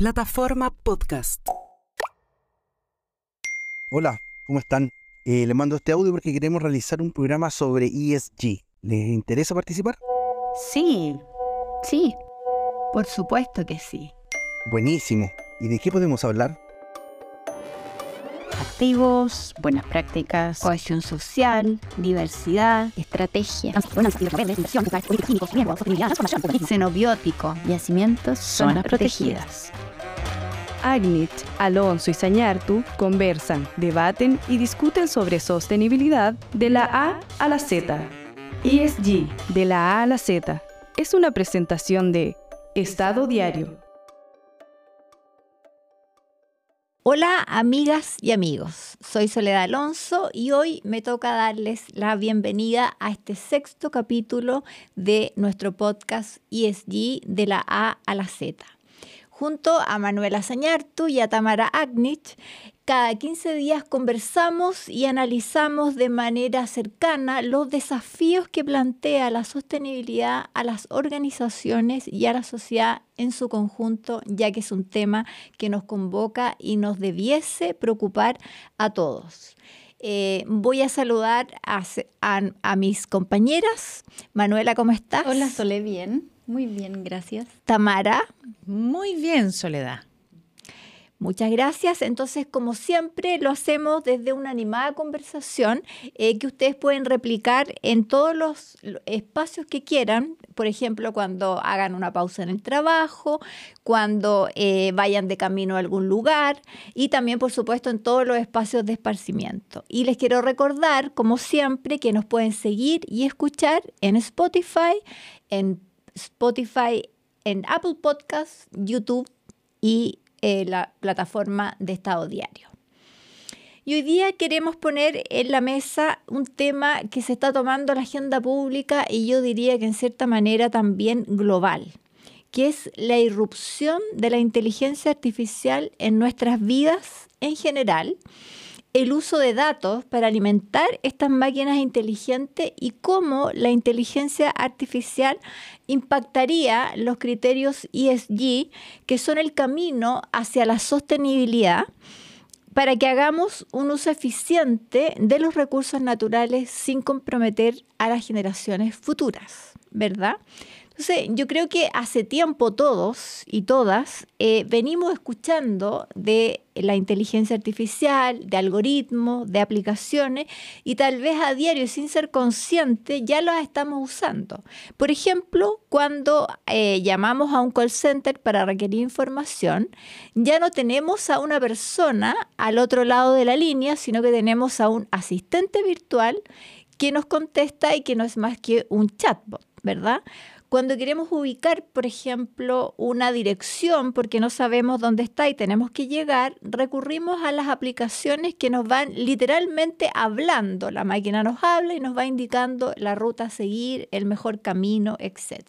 Plataforma Podcast. Hola, ¿cómo están? Eh, les mando este audio porque queremos realizar un programa sobre ESG. ¿Les interesa participar? Sí, sí, por supuesto que sí. Buenísimo. ¿Y de qué podemos hablar? Activos, buenas prácticas, cohesión social, diversidad, estrategia, xenobiótico, yacimientos, zonas protegidas. Agnit, Alonso y Sañartu conversan, debaten y discuten sobre sostenibilidad de la A a la Z. ESG, de la A a la Z, es una presentación de Estado Diario. Hola amigas y amigos, soy Soledad Alonso y hoy me toca darles la bienvenida a este sexto capítulo de nuestro podcast ESG de la A a la Z junto a Manuela Sañartu y a Tamara Agnich. Cada 15 días conversamos y analizamos de manera cercana los desafíos que plantea la sostenibilidad a las organizaciones y a la sociedad en su conjunto, ya que es un tema que nos convoca y nos debiese preocupar a todos. Eh, voy a saludar a, a, mis compañeras. Manuela, ¿cómo estás? Hola, Sole, bien. Muy bien, gracias. Tamara. Muy bien, Soledad. Muchas gracias. Entonces, como siempre, lo hacemos desde una animada conversación eh, que ustedes pueden replicar en todos los espacios que quieran. Por ejemplo, cuando hagan una pausa en el trabajo, cuando eh, vayan de camino a algún lugar y también, por supuesto, en todos los espacios de esparcimiento. Y les quiero recordar, como siempre, que nos pueden seguir y escuchar en Spotify, en Spotify, en Apple Podcasts, YouTube y eh, la plataforma de Estado Diario. Y hoy día queremos poner en la mesa un tema que se está tomando la agenda pública y yo diría que en cierta manera también global, que es la irrupción de la inteligencia artificial en nuestras vidas en general el uso de datos para alimentar estas máquinas inteligentes y cómo la inteligencia artificial impactaría los criterios ESG, que son el camino hacia la sostenibilidad, para que hagamos un uso eficiente de los recursos naturales sin comprometer a las generaciones futuras, ¿verdad? Entonces, yo creo que hace tiempo todos y todas eh, venimos escuchando de la inteligencia artificial, de algoritmos, de aplicaciones y tal vez a diario sin ser consciente ya las estamos usando. Por ejemplo, cuando eh, llamamos a un call center para requerir información, ya no tenemos a una persona al otro lado de la línea, sino que tenemos a un asistente virtual que nos contesta y que no es más que un chatbot, ¿verdad? Cuando queremos ubicar, por ejemplo, una dirección porque no sabemos dónde está y tenemos que llegar, recurrimos a las aplicaciones que nos van literalmente hablando. La máquina nos habla y nos va indicando la ruta a seguir, el mejor camino, etc.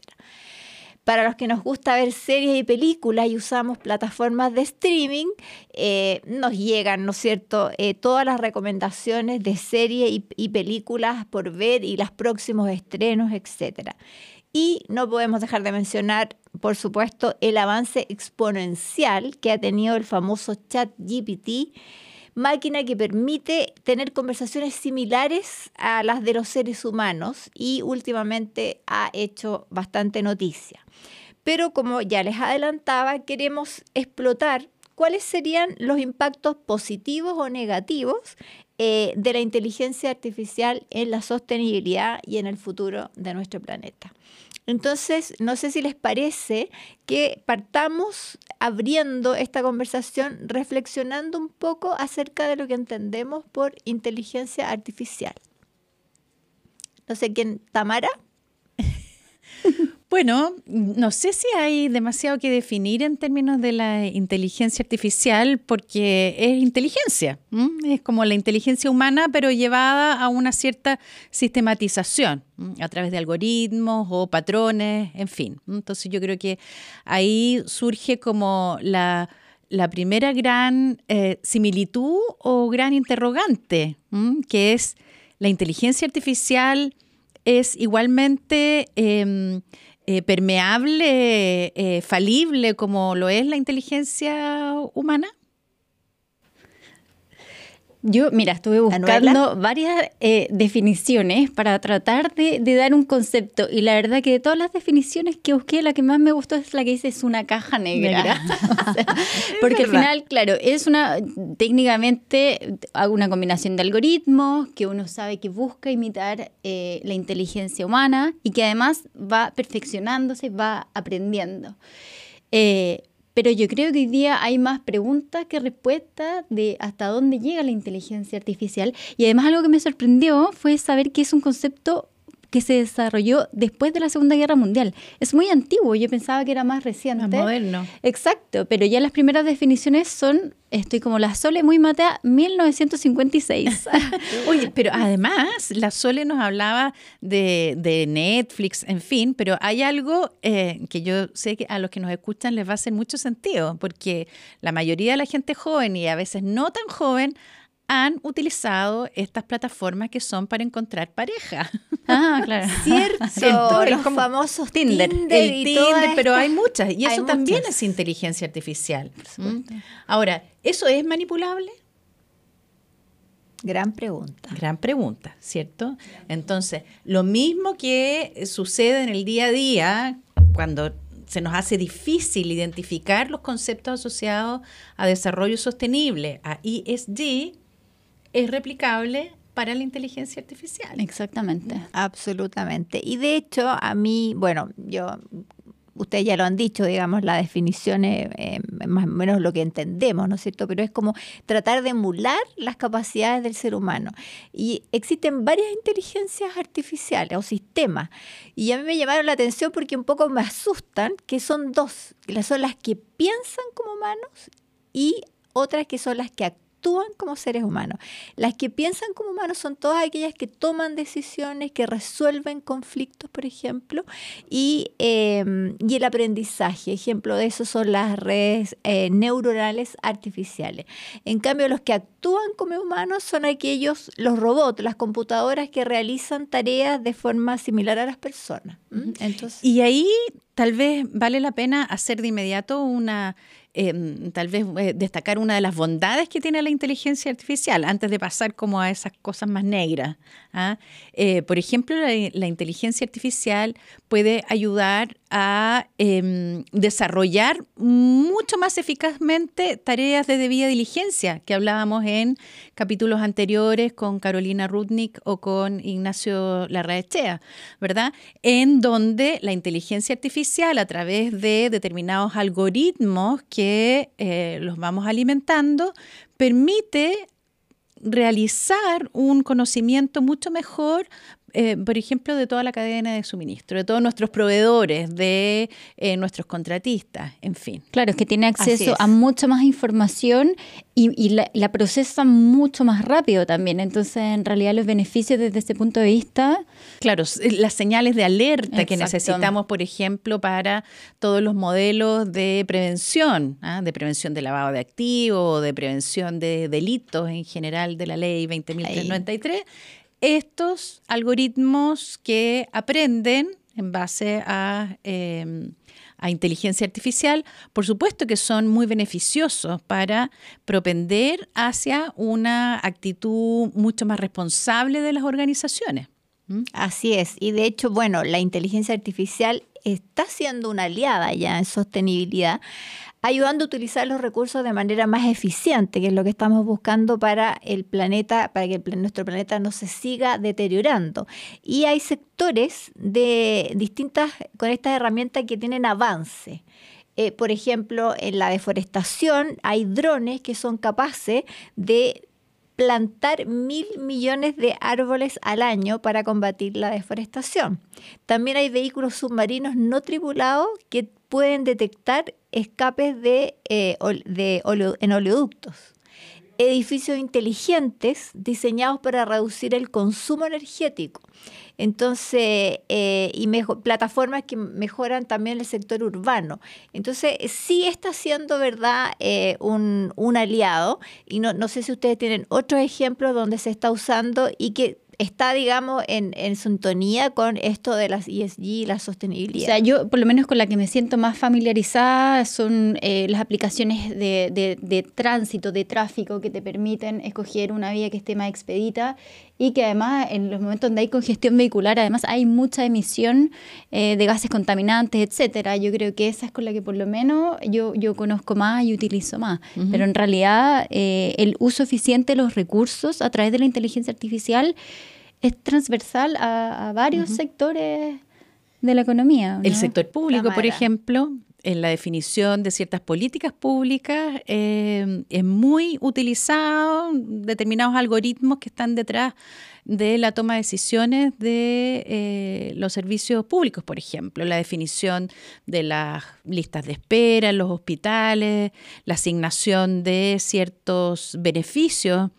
Para los que nos gusta ver series y películas y usamos plataformas de streaming, eh, nos llegan, ¿no es cierto?, eh, todas las recomendaciones de series y, y películas por ver y los próximos estrenos, etcétera. Y no podemos dejar de mencionar, por supuesto, el avance exponencial que ha tenido el famoso chat GPT, máquina que permite tener conversaciones similares a las de los seres humanos y últimamente ha hecho bastante noticia. Pero como ya les adelantaba, queremos explotar cuáles serían los impactos positivos o negativos eh, de la inteligencia artificial en la sostenibilidad y en el futuro de nuestro planeta. Entonces, no sé si les parece que partamos abriendo esta conversación reflexionando un poco acerca de lo que entendemos por inteligencia artificial. No sé quién, Tamara. Bueno, no sé si hay demasiado que definir en términos de la inteligencia artificial porque es inteligencia, es como la inteligencia humana pero llevada a una cierta sistematización a través de algoritmos o patrones, en fin. Entonces yo creo que ahí surge como la, primera gran eh, similitud o gran interrogante, que es la inteligencia artificial es igualmente... Em, eh, permeable, eh, falible como lo es la inteligencia humana? Yo, mira, estuve buscando varias eh, definiciones para tratar de, dar un concepto y la verdad que de todas las definiciones que busqué, la que más me gustó es la que dice es una caja negra. porque al final, claro, es una, técnicamente, hago una combinación de algoritmos que uno sabe que busca imitar eh, la inteligencia humana y que además va perfeccionándose, va aprendiendo. Eh, pero yo creo que hoy día hay más preguntas que respuestas de hasta dónde llega la inteligencia artificial. Y además algo que me sorprendió fue saber que es un concepto que se desarrolló después de la Segunda Guerra Mundial. Es muy antiguo, yo pensaba que era más reciente. Más moderno. Exacto, pero ya las primeras definiciones son, estoy como la Sole muy matea, 1956. Oye, pero además, la Sole nos hablaba de, Netflix, en fin, pero hay algo eh, que yo sé que a los que nos escuchan les va a hacer mucho sentido, porque la mayoría de la gente joven y a veces no tan joven han utilizado estas plataformas que son para encontrar pareja. Ah, claro. Cierto, los famosos Tinder. el Tinder, pero hay muchas. Y eso también es inteligencia artificial. Ahora, ¿eso es manipulable? Gran pregunta. Gran pregunta, ¿cierto? Entonces, lo mismo que sucede en el día a día cuando se nos hace difícil identificar los conceptos asociados a desarrollo sostenible, a ESG, es replicable para la inteligencia artificial. Exactamente. Absolutamente. Y de hecho, a mí, bueno, yo, ustedes ya lo han dicho, digamos, la definición es más o menos lo que entendemos, ¿no es cierto? Pero es como tratar de emular las capacidades del ser humano. Y existen varias inteligencias artificiales o sistemas. Y a mí me llamaron la atención porque un poco me asustan, que son dos, que son las que piensan como humanos y otras que son las que actúan actúan como seres humanos. Las que piensan como humanos son todas aquellas que toman decisiones, que resuelven conflictos, por ejemplo, y, em, y el aprendizaje. Ejemplo de eso son las redes eh, neuronales artificiales. En cambio, los que actúan como humanos son aquellos, los robots, las computadoras que realizan tareas de forma similar a las personas. Entonces, y ahí tal vez vale la pena hacer de inmediato una Em, tal vez eh, destacar una de las bondades que tiene la inteligencia artificial antes de pasar como a esas cosas más negras. ¿ah? Eh, por ejemplo, la, inteligencia artificial puede ayudar a em, desarrollar mucho más eficazmente tareas de debida diligencia que hablábamos en capítulos anteriores con Carolina Rudnick o con Ignacio Larraechea, ¿verdad? En donde la inteligencia artificial a través de determinados algoritmos que eh, los vamos alimentando permite realizar un conocimiento mucho mejor eh, por ejemplo, de toda la cadena de suministro, de todos nuestros proveedores, de eh, nuestros contratistas, en fin. Claro, es que tiene acceso a mucha más información y, la, procesa mucho más rápido también. Entonces, en realidad, los beneficios desde ese punto de vista. Claro, las señales de alerta que necesitamos, por ejemplo, para todos los modelos de prevención, ¿ah? de prevención de lavado de activos, de prevención de delitos en general de la ley 20.393 estos algoritmos que aprenden en base em, a, inteligencia artificial, por supuesto que son muy beneficiosos para propender hacia una actitud mucho más responsable de las organizaciones. Así es, y de hecho, bueno, la inteligencia artificial está siendo una aliada ya en sostenibilidad ayudando a utilizar los recursos de manera más eficiente, que es lo que estamos buscando para el planeta, para que nuestro planeta no se siga deteriorando. Y hay sectores de distintas con estas herramientas que tienen avance. Eh, por ejemplo, en la deforestación hay drones que son capaces de plantar mil millones de árboles al año para combatir la deforestación. También hay vehículos submarinos no tripulados que pueden detectar escapes de, eh, en oleoductos. Edificios inteligentes diseñados para reducir el consumo energético. Entonces, eh, y plataformas que mejoran también el sector urbano. Entonces, sí está siendo, ¿verdad?, eh, un, aliado. Y no, no sé si ustedes tienen otros ejemplos donde se está usando y que está, digamos, en, en, sintonía con esto de las ESG, la sostenibilidad. O sea, yo por lo menos con la que me siento más familiarizada son eh, las aplicaciones de, de, tránsito, de tráfico, que te permiten escoger una vía que esté más expedita y que además en los momentos donde hay congestión vehicular, además hay mucha emisión eh, de gases contaminantes, etcétera. Yo creo que esa es con la que por lo menos yo, yo conozco más y utilizo más. Pero en realidad eh, el uso eficiente de los recursos a través de la inteligencia artificial es transversal a, varios sectores de la economía. El sector público, por ejemplo, en la definición de ciertas políticas públicas eh, es muy utilizado determinados algoritmos que están detrás de la toma de decisiones de eh, los servicios públicos, por ejemplo, la definición de las listas de espera en los hospitales, la asignación de ciertos beneficios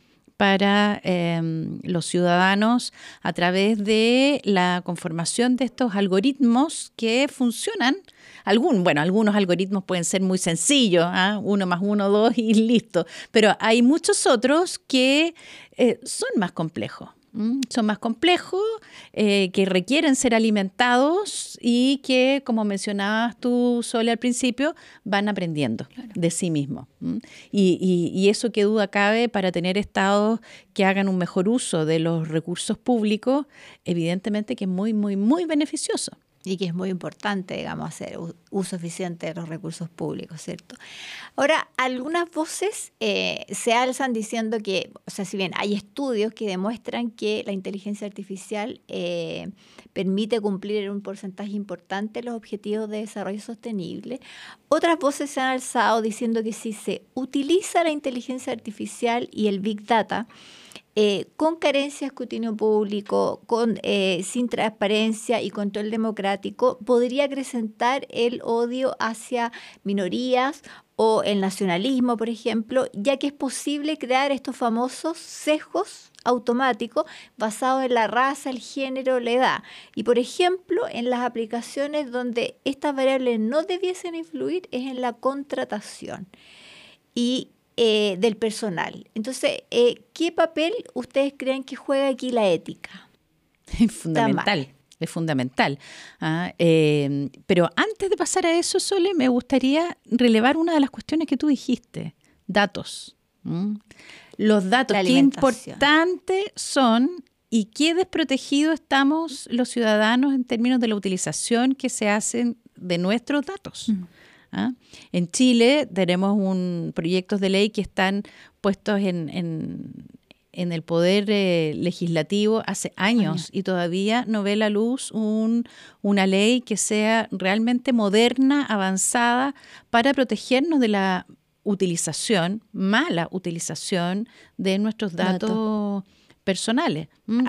para em, los ciudadanos a través de la conformación de estos algoritmos que funcionan. Algún, bueno, algunos algoritmos pueden ser muy sencillos, ¿ah? uno más uno, dos y listo, pero hay muchos otros que eh, son más complejos. Son más complejos, eh, que requieren ser alimentados y que, como mencionabas tú, Sole, al principio, van aprendiendo de sí mismos. Y, y, eso que duda cabe para tener estados que hagan un mejor uso de los recursos públicos, evidentemente que es muy, muy, muy beneficioso y que es muy importante, digamos, hacer uso eficiente de los recursos públicos, ¿cierto? Ahora, algunas voces eh, se alzan diciendo que, o sea, si bien hay estudios que demuestran que la inteligencia artificial eh, permite cumplir un porcentaje importante los objetivos de desarrollo sostenible, otras voces se han alzado diciendo que si se utiliza la inteligencia artificial y el Big Data, eh, con carencia de escrutinio público, con, eh, sin transparencia y control democrático, podría acrecentar el odio hacia minorías o el nacionalismo, por ejemplo, ya que es posible crear estos famosos sesgos automáticos basados en la raza, el género, la edad. Y por ejemplo, en las aplicaciones donde estas variables no debiesen influir es en la contratación. Y eh, del personal. Entonces, eh, ¿qué papel ustedes creen que juega aquí la ética? Es fundamental. Es fundamental. ¿ah? Eh, pero antes de pasar a eso, Sole, me gustaría relevar una de las cuestiones que tú dijiste, datos. Los datos, qué importantes son y qué desprotegidos estamos los ciudadanos en términos de la utilización que se hacen de nuestros datos. ¿Ah? En Chile tenemos un, proyectos de ley que están puestos en, en, el poder eh, legislativo hace años y todavía no ve la luz un, una ley que sea realmente moderna, avanzada, para protegernos de la utilización, mala utilización de nuestros datos personales.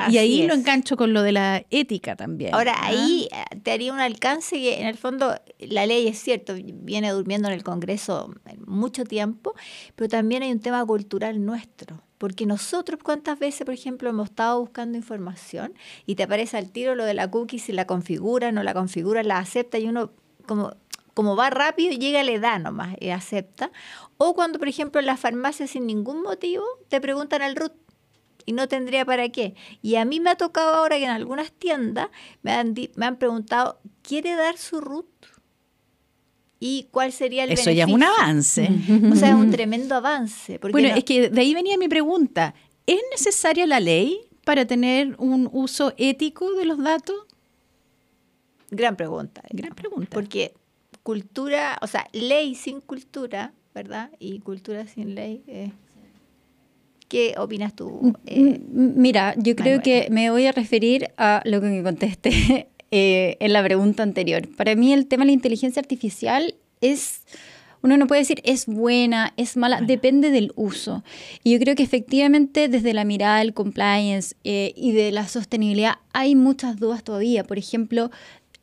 Y ahí lo engancho con lo de la ética también. Ahora, ¿ah? ahí te haría un alcance que en el fondo la ley es cierto, viene durmiendo en el Congreso mucho tiempo, pero también hay un tema cultural nuestro. Porque nosotros cuántas veces, por ejemplo, hemos estado buscando información y te aparece al tiro lo de la cookie, si la configura, no la configura, la acepta y uno como como va rápido, llega le da nomás y acepta. O cuando, por ejemplo, en la farmacia sin ningún motivo te preguntan al root y no tendría para qué. Y a mí me ha tocado ahora que en algunas tiendas me han, me han preguntado, ¿quiere dar su root? ¿Y cuál sería el Eso ya es un avance. O sea, es un tremendo avance. Bueno, es que de ahí venía mi pregunta. ¿Es necesaria la ley para tener un uso ético de los datos? Gran pregunta. Gran pregunta. Porque cultura, o sea, ley sin cultura, ¿verdad? Y cultura sin ley. ¿Qué opinas tú? Eh, mira, yo creo que me voy a referir a lo que me contesté eh, en la pregunta anterior. Para mí el tema de la inteligencia artificial es uno no puede decir es buena, es mala, depende del uso. Y yo creo que efectivamente desde la mirada del compliance eh, y de la sostenibilidad hay muchas dudas todavía. Por ejemplo,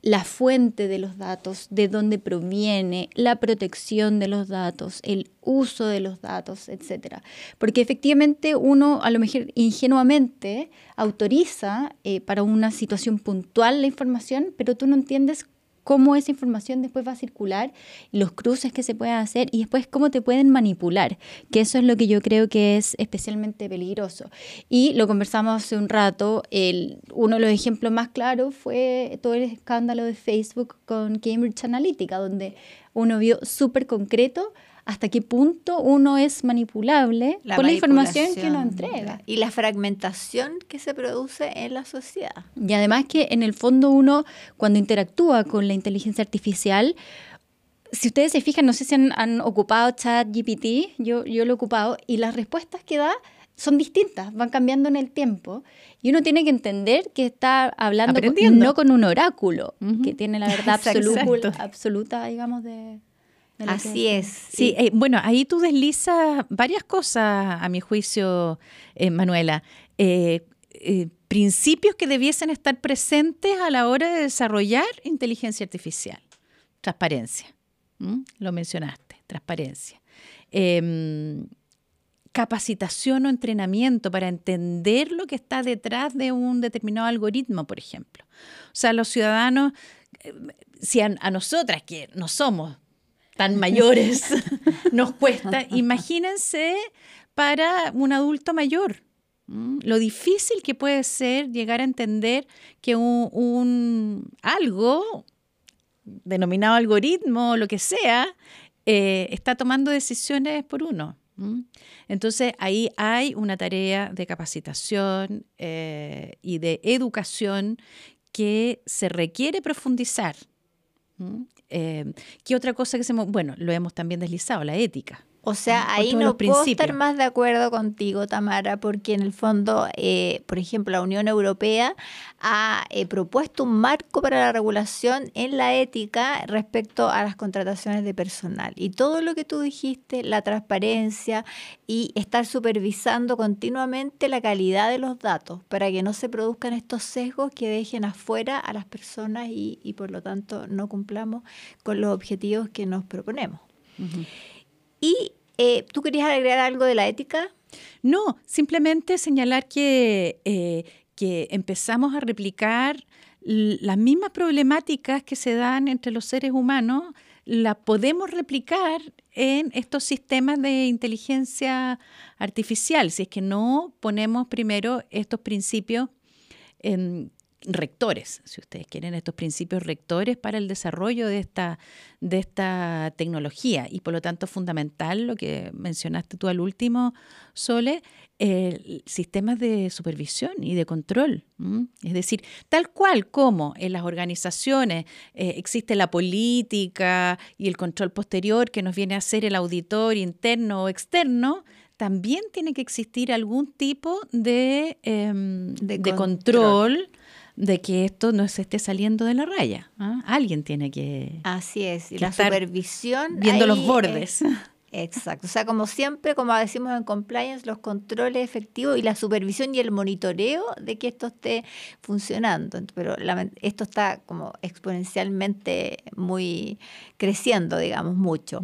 la fuente de los datos, de dónde proviene, la protección de los datos, el uso de los datos, etcétera. Porque efectivamente uno a lo mejor ingenuamente autoriza eh, para una situación puntual la información, pero tú no entiendes cómo esa información después va a circular, los cruces que se pueden hacer y después cómo te pueden manipular, que eso es lo que yo creo que es especialmente peligroso. Y lo conversamos hace un rato, el, uno de los ejemplos más claros fue todo el escándalo de Facebook con Cambridge Analytica, donde uno vio súper concreto hasta qué punto uno es manipulable por la información que nos entrega. Y la fragmentación que se produce en la sociedad. Y además que en el fondo uno, cuando interactúa con la inteligencia artificial, si ustedes se fijan, no sé si han, ocupado ChatGPT, yo, yo lo he ocupado, y las respuestas que da son distintas, van cambiando en el tiempo. Y uno tiene que entender que está hablando no con un oráculo, que tiene la verdad absoluta, absoluta, digamos, de, Así es. Sí, eh, bueno, ahí tú deslizas varias cosas, a mi juicio, eh, Manuela. Eh, principios que debiesen estar presentes a la hora de desarrollar inteligencia artificial. Transparencia, lo mencionaste, transparencia. Em, capacitación o entrenamiento para entender lo que está detrás de un determinado algoritmo, por ejemplo. O sea, los ciudadanos, si a nosotras que no somos tan mayores nos cuesta. Imagínense para un adulto mayor. Lo difícil que puede ser llegar a entender que un, algo denominado algoritmo, lo que sea, eh, está tomando decisiones por uno. Entonces ahí hay una tarea de capacitación eh, y de educación que se requiere profundizar. Eh, ¿Qué otra cosa que se... Bueno, lo hemos también deslizado, la ética. O sea, ahí no puedo estar más de acuerdo contigo, Tamara, porque en el fondo, eh, por ejemplo, la Unión Europea ha eh, propuesto un marco para la regulación en la ética respecto a las contrataciones de personal. Y todo lo que tú dijiste, la transparencia y estar supervisando continuamente la calidad de los datos para que no se produzcan estos sesgos que dejen afuera a las personas y, y por lo tanto no cumplamos con los objetivos que nos proponemos. Y eh, tú querías agregar algo de la ética. No, simplemente señalar que, eh, que empezamos a replicar las mismas problemáticas que se dan entre los seres humanos, las podemos replicar en estos sistemas de inteligencia artificial, si es que no ponemos primero estos principios en rectores, si ustedes quieren, estos principios rectores para el desarrollo de esta, de esta tecnología. Y por lo tanto, fundamental lo que mencionaste tú al último, Sole, sistemas de supervisión y de control. Es decir, tal cual como en las organizaciones eh, existe la política y el control posterior que nos viene a hacer el auditor interno o externo, también tiene que existir algún tipo de, em, control de que esto no se esté saliendo de la raya. ¿ah? Alguien tiene que. Así es, y la supervisión. Viendo los bordes. exacto. O sea, como siempre, como decimos en compliance, los controles efectivos y la supervisión y el monitoreo de que esto esté funcionando. Pero esto está como exponencialmente muy creciendo, digamos, mucho.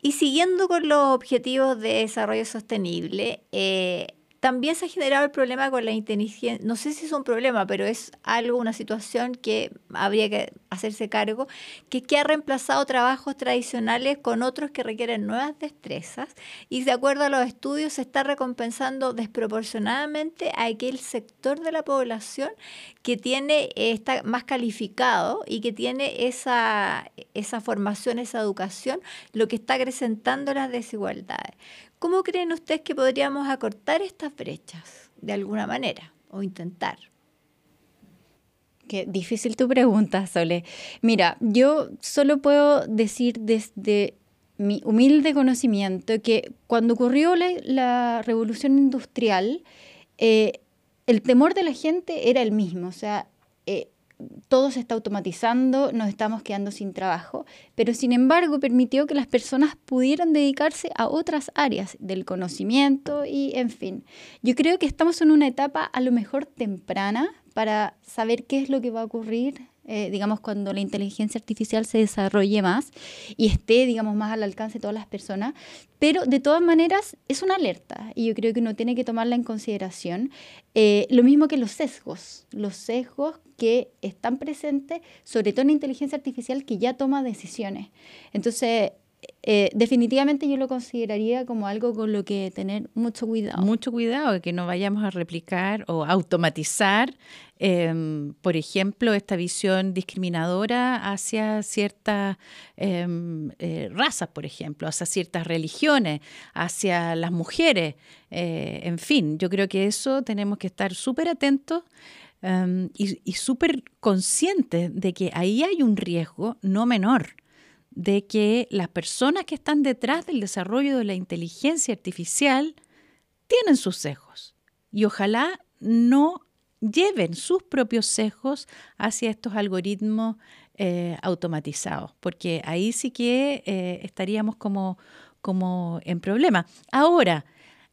Y siguiendo con los objetivos de desarrollo sostenible, eh, también se ha generado el problema con la inteligencia, no sé si es un problema, pero es algo, una situación que habría que hacerse cargo, que, que ha reemplazado trabajos tradicionales con otros que requieren nuevas destrezas y de acuerdo a los estudios se está recompensando desproporcionadamente a aquel sector de la población que tiene, está más calificado y que tiene esa, esa formación, esa educación, lo que está acrecentando las desigualdades. ¿Cómo creen ustedes que podríamos acortar estas brechas de alguna manera o intentar? Qué difícil tu pregunta, Sole. Mira, yo solo puedo decir desde mi humilde conocimiento que cuando ocurrió la, revolución industrial, eh, el temor de la gente era el mismo. O sea, todo se está automatizando, nos estamos quedando sin trabajo, pero sin embargo permitió que las personas pudieran dedicarse a otras áreas del conocimiento y en fin. Yo creo que estamos en una etapa a lo mejor temprana para saber qué es lo que va a ocurrir eh, digamos, cuando la inteligencia artificial se desarrolle más y esté, digamos, más al alcance de todas las personas. Pero de todas maneras es una alerta y yo creo que uno tiene que tomarla en consideración. Eh, lo mismo que los sesgos, los sesgos que están presentes, sobre todo en la inteligencia artificial que ya toma decisiones. Entonces, eh, definitivamente yo lo consideraría como algo con lo que tener mucho cuidado. Mucho cuidado que no vayamos a replicar o automatizar, em, por ejemplo, esta visión discriminadora hacia ciertas em, eh, razas, por ejemplo, hacia ciertas religiones, hacia las mujeres. Eh, en fin, yo creo que eso tenemos que estar súper atentos. Em, y, y súper conscientes de que ahí hay un riesgo no menor de que las personas que están detrás del desarrollo de la inteligencia artificial tienen sus sesgos y ojalá no lleven sus propios sesgos hacia estos algoritmos eh, automatizados, porque ahí sí que eh, estaríamos como, como en problema. Ahora,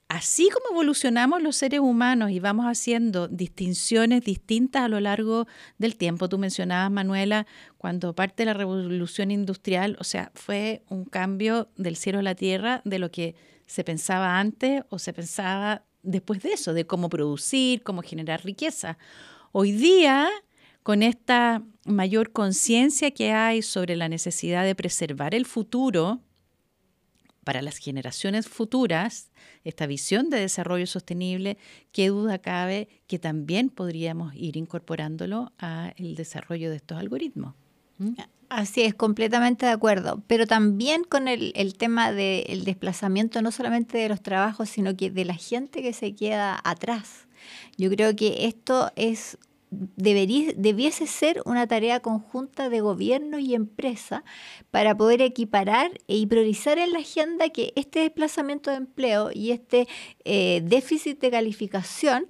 así como evolucionamos los seres humanos y vamos haciendo distinciones distintas a lo largo del tiempo, tú mencionabas, Manuela, cuando parte de la revolución industrial, o sea, fue un cambio del cielo a la tierra de lo que se pensaba antes o se pensaba después de eso, de cómo producir, cómo generar riqueza. Hoy día, con esta mayor conciencia que hay sobre la necesidad de preservar el futuro, para las generaciones futuras, esta visión de desarrollo sostenible, qué duda cabe que también podríamos ir incorporándolo al desarrollo de estos algoritmos. ¿Mm? Así es, completamente de acuerdo. Pero también con el, el tema del desplazamiento, no solamente de los trabajos, sino que de la gente que se queda atrás. Yo creo que esto es debería, debiese ser una tarea conjunta de gobierno y empresa para poder equiparar y priorizar en la agenda que este desplazamiento de empleo y este eh, déficit de calificación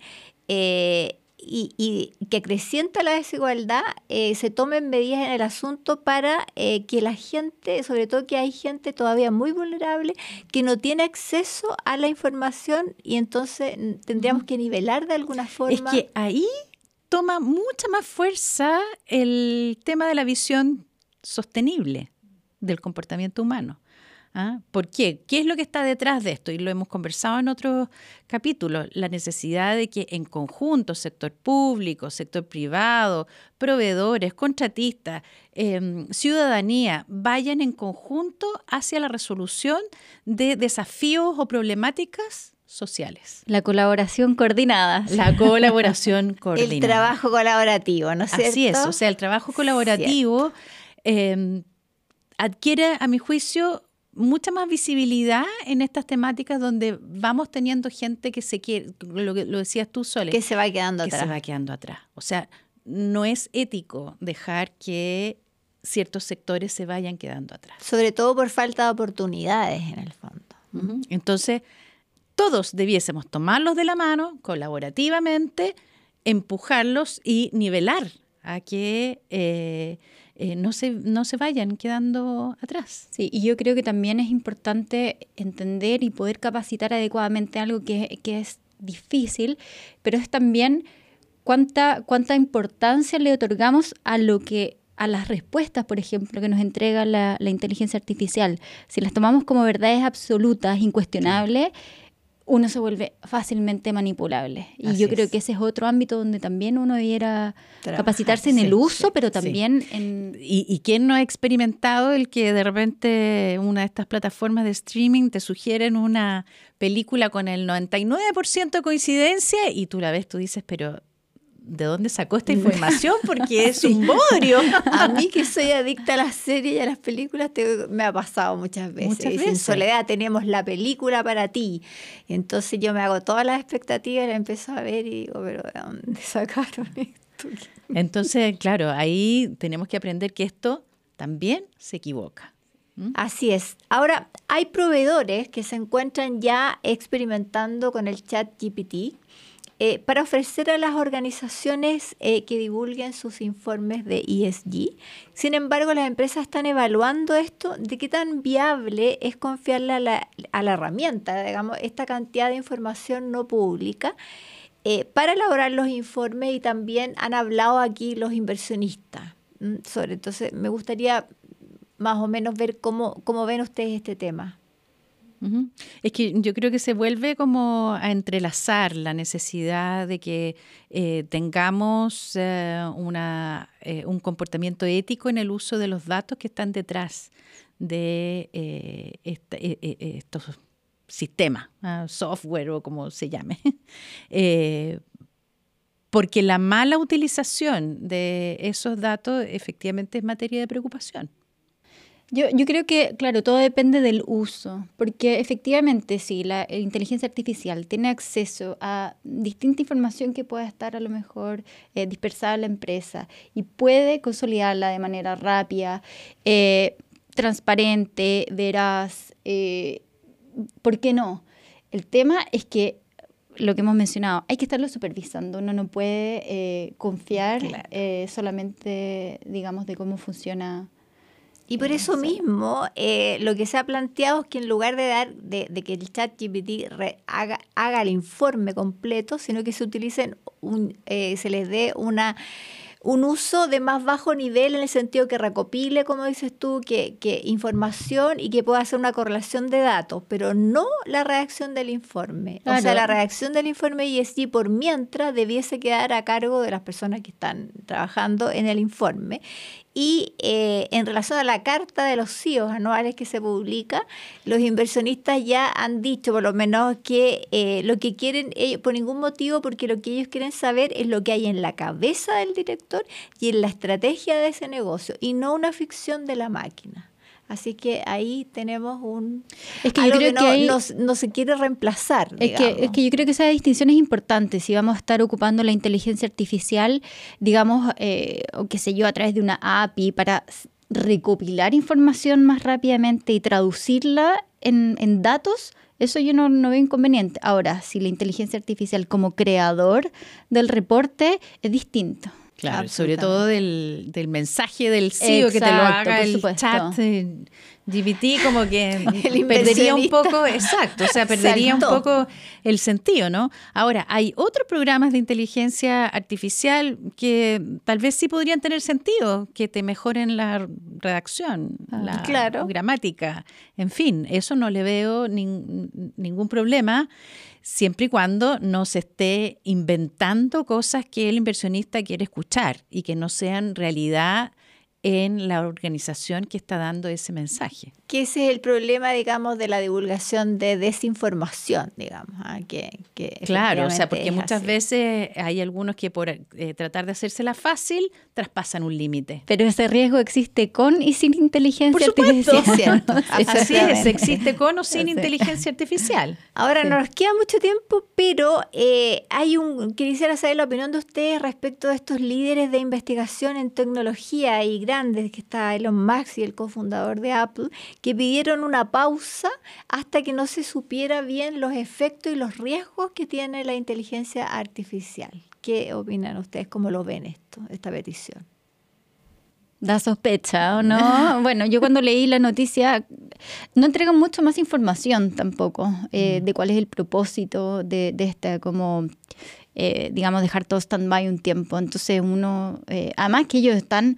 eh, y, que acrecienta la desigualdad, eh, se tomen medidas en el asunto para que la gente, sobre todo que hay gente todavía muy vulnerable, que no tiene acceso a la información y entonces tendríamos que nivelar de alguna forma. Es que ahí toma mucha más fuerza el tema de la visión sostenible del comportamiento humano. ¿Ah? ¿Por qué? ¿Qué es lo que está detrás de esto? Y lo hemos conversado en otros capítulos, la necesidad de que en conjunto, sector público, sector privado, proveedores, contratistas, em, ciudadanía, vayan en conjunto hacia la resolución de desafíos o problemáticas sociales. La colaboración coordinada. La colaboración coordinada. El trabajo colaborativo, ¿no es cierto? Así es, o sea, el trabajo colaborativo em, adquiere, a mi juicio, mucha más visibilidad en estas temáticas donde vamos teniendo gente que se quiere, lo, lo decías tú, Sole. Que se va quedando que atrás. se va quedando atrás. O sea, no es ético dejar que ciertos sectores se vayan quedando atrás. Sobre todo por falta de oportunidades, en el fondo. Entonces, todos debiésemos tomarlos de la mano colaborativamente, empujarlos y nivelar a que eh, eh, no, se, no se vayan quedando atrás. Y yo creo que también es importante entender y poder capacitar adecuadamente algo que, es difícil, pero es también cuánta, cuánta importancia le otorgamos a lo que a las respuestas, por ejemplo, que nos entrega la inteligencia artificial. Si las tomamos como verdades absolutas, incuestionables, uno se vuelve fácilmente manipulable. Y yo creo que ese es otro ámbito donde también uno debiera capacitarse en el uso, pero también en... ¿Y, ¿Y quién no ha experimentado el que de repente una de estas plataformas de streaming te sugieren una película con el 99% de coincidencia y tú la ves, tú dices, pero de dónde sacó esta información porque es un bodrio. A mí que soy adicta a las series y a las películas me ha pasado muchas veces. Muchas veces. En soledad tenemos la película para ti. entonces yo me hago todas las expectativas, la empiezo a ver y digo, pero ¿de dónde sacaron esto? Entonces, claro, ahí tenemos que aprender que esto también se equivoca. ¿Mm? Así es. Ahora, hay proveedores que se encuentran ya experimentando con el chat GPT eh, para ofrecer a las organizaciones eh, que divulguen sus informes de ESG. Sin embargo, las empresas están evaluando esto, de qué tan viable es confiarle a la, a la herramienta, digamos, esta cantidad de información no pública. Eh, para elaborar los informes y también han hablado aquí los inversionistas. Sobre, entonces, me gustaría más o menos ver cómo, cómo ven ustedes este tema. Es que yo creo que se vuelve como a entrelazar la necesidad de que eh, tengamos eh, una, eh, un comportamiento ético en el uso de los datos que están detrás de estos sistemas, ah, software o como se llame. porque la mala utilización de esos datos efectivamente es materia de preocupación. Yo, yo, creo que, claro, todo depende del uso, porque efectivamente si la inteligencia artificial tiene acceso a distinta información que pueda estar a lo mejor eh, dispersada en la empresa y puede consolidarla de manera rápida, eh, transparente, veraz, eh, ¿por qué no? El tema es que lo que hemos mencionado, hay que estarlo supervisando, uno no puede confiar solamente, digamos, de cómo funciona y por eso mismo, eh, lo que se ha planteado es que en lugar de dar de, que el chat GPT haga, haga, el informe completo, sino que se utilicen un, eh, se les dé una un uso de más bajo nivel en el sentido que recopile, como dices tú, que, que, información y que pueda hacer una correlación de datos, pero no la redacción del informe. O sea, la redacción del informe ESG por mientras debiese quedar a cargo de las personas que están trabajando en el informe. Y eh, en relación a la carta de los CIOs anuales que se publica, los inversionistas ya han dicho, por lo menos, que eh, lo que quieren, ellos, por ningún motivo, porque lo que ellos quieren saber es lo que hay en la cabeza del director y en la estrategia de ese negocio, y no una ficción de la máquina. Así que ahí tenemos un... Es que yo creo que, no, se quiere reemplazar. Es que, es que, yo creo que esa distinción es importante. Si vamos a estar ocupando la inteligencia artificial, digamos, eh, o qué sé yo, a través de una API para recopilar información más rápidamente y traducirla en, en datos, eso yo no, no, veo inconveniente. Ahora, si la inteligencia artificial como creador del reporte es distinto. Claro, sobre todo del, del mensaje del CEO que te lo haga el chat GPT, como que perdería un poco, exacto, o sea, perdería un poco el sentido, ¿no? Ahora, hay otros programas de inteligencia artificial que tal vez sí podrían tener sentido, que te mejoren la redacción, ah, la gramática, en fin, eso no le veo ningún problema siempre y cuando no se esté inventando cosas que el inversionista quiere escuchar y que no sean realidad en la organización que está dando ese mensaje. Que ese es el problema, digamos, de la divulgación de desinformación, digamos. ¿ah? Que, claro, o sea, porque muchas veces hay algunos que por eh, tratar de hacérsela fácil traspasan un límite. Pero ese riesgo existe con y sin inteligencia artificial. Así es, existe con o sin inteligencia artificial. Ahora, no nos queda mucho tiempo, pero eh, hay un, quisiera saber la opinión de ustedes respecto de estos líderes de investigación en tecnología y grandes, que está Elon Musk y el cofundador de Apple, que pidieron una pausa hasta que no se supiera bien los efectos y los riesgos que tiene la inteligencia artificial. ¿Qué opinan ustedes? ¿Cómo lo ven esto, esta petición? Da sospecha, ¿o no? bueno, yo cuando leí la noticia no entregan mucho más información tampoco eh, mm. de cuál es el propósito de, de esta como eh, digamos, dejar todo stand-by un tiempo. Entonces uno, eh, además que ellos están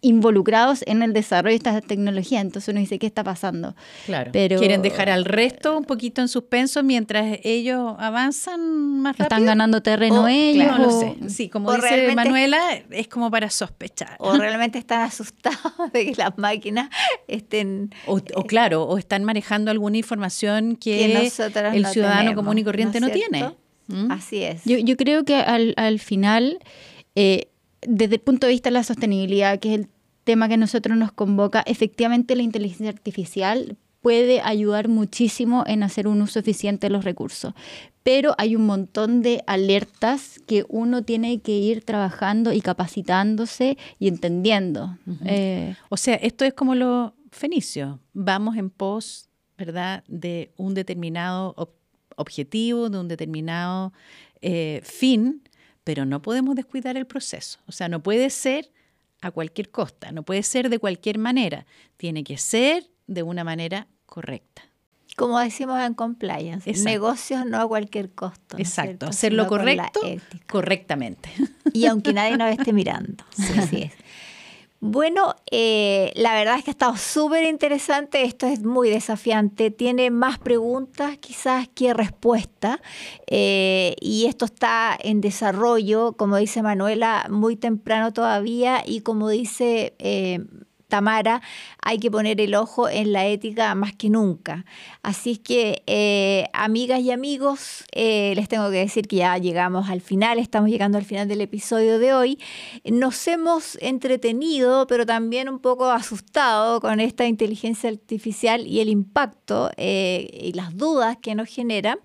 involucrados en el desarrollo de esta tecnología. Entonces uno dice, ¿qué está pasando? Claro. Pero, Quieren dejar al resto un poquito en suspenso mientras ellos avanzan más rápido. Están ganando terreno ellos. no lo sé. Sí, como dice Manuela, es como para sospechar. O realmente están asustados de que las máquinas estén... O, claro, o están manejando alguna información que, el ciudadano común y corriente no, tiene. ¿Mm? Así es. Yo, yo creo que al, al final... Eh, desde el punto de vista de la sostenibilidad, que es el tema que nosotros nos convoca, efectivamente la inteligencia artificial puede ayudar muchísimo en hacer un uso eficiente de los recursos. Pero hay un montón de alertas que uno tiene que ir trabajando y capacitándose y entendiendo. Eh, o sea, esto es como lo fenicio. Vamos en pos, ¿verdad?, de un determinado objetivo, de un determinado eh, fin, pero no podemos descuidar el proceso. O sea, no puede ser a cualquier costa, no puede ser de cualquier manera, tiene que ser de una manera correcta. Como decimos en compliance, negocios no a cualquier costo. Exacto, hacerlo correcto correctamente. Y aunque nadie nos esté mirando. Sí, así es. Bueno, eh, la verdad es que ha estado súper interesante, esto es muy desafiante, tiene más preguntas quizás que respuestas eh, y esto está en desarrollo, como dice Manuela, muy temprano todavía y como dice... Eh, Tamara, hay que poner el ojo en la ética más que nunca. Así es que, eh, amigas y amigos, eh, les tengo que decir que ya llegamos al final, estamos llegando al final del episodio de hoy. Nos hemos entretenido, pero también un poco asustado con esta inteligencia artificial y el impacto eh, y las dudas que nos genera.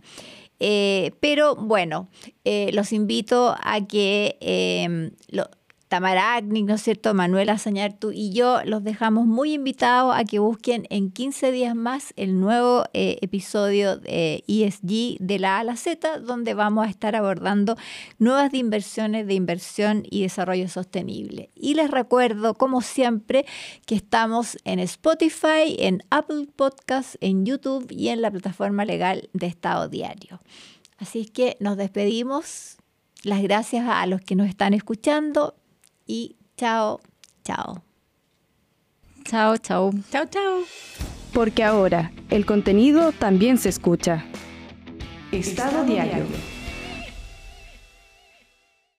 pero bueno, los invito a que lo, Tamara Agni, ¿no es cierto? Manuela Sañartu y yo los dejamos muy invitados a que busquen en 15 días más el nuevo eh, episodio de ESG de la A a la Z, donde vamos a estar abordando nuevas inversiones de inversión y desarrollo sostenible. Y les recuerdo, como siempre, que estamos en Spotify, en Apple Podcasts, en YouTube y en la plataforma legal de Estado Diario. Así es que nos despedimos. Las gracias a los que nos están escuchando y chao, chao. Chao, chao. Chao, chao. Porque ahora el contenido también se escucha. Estado diario.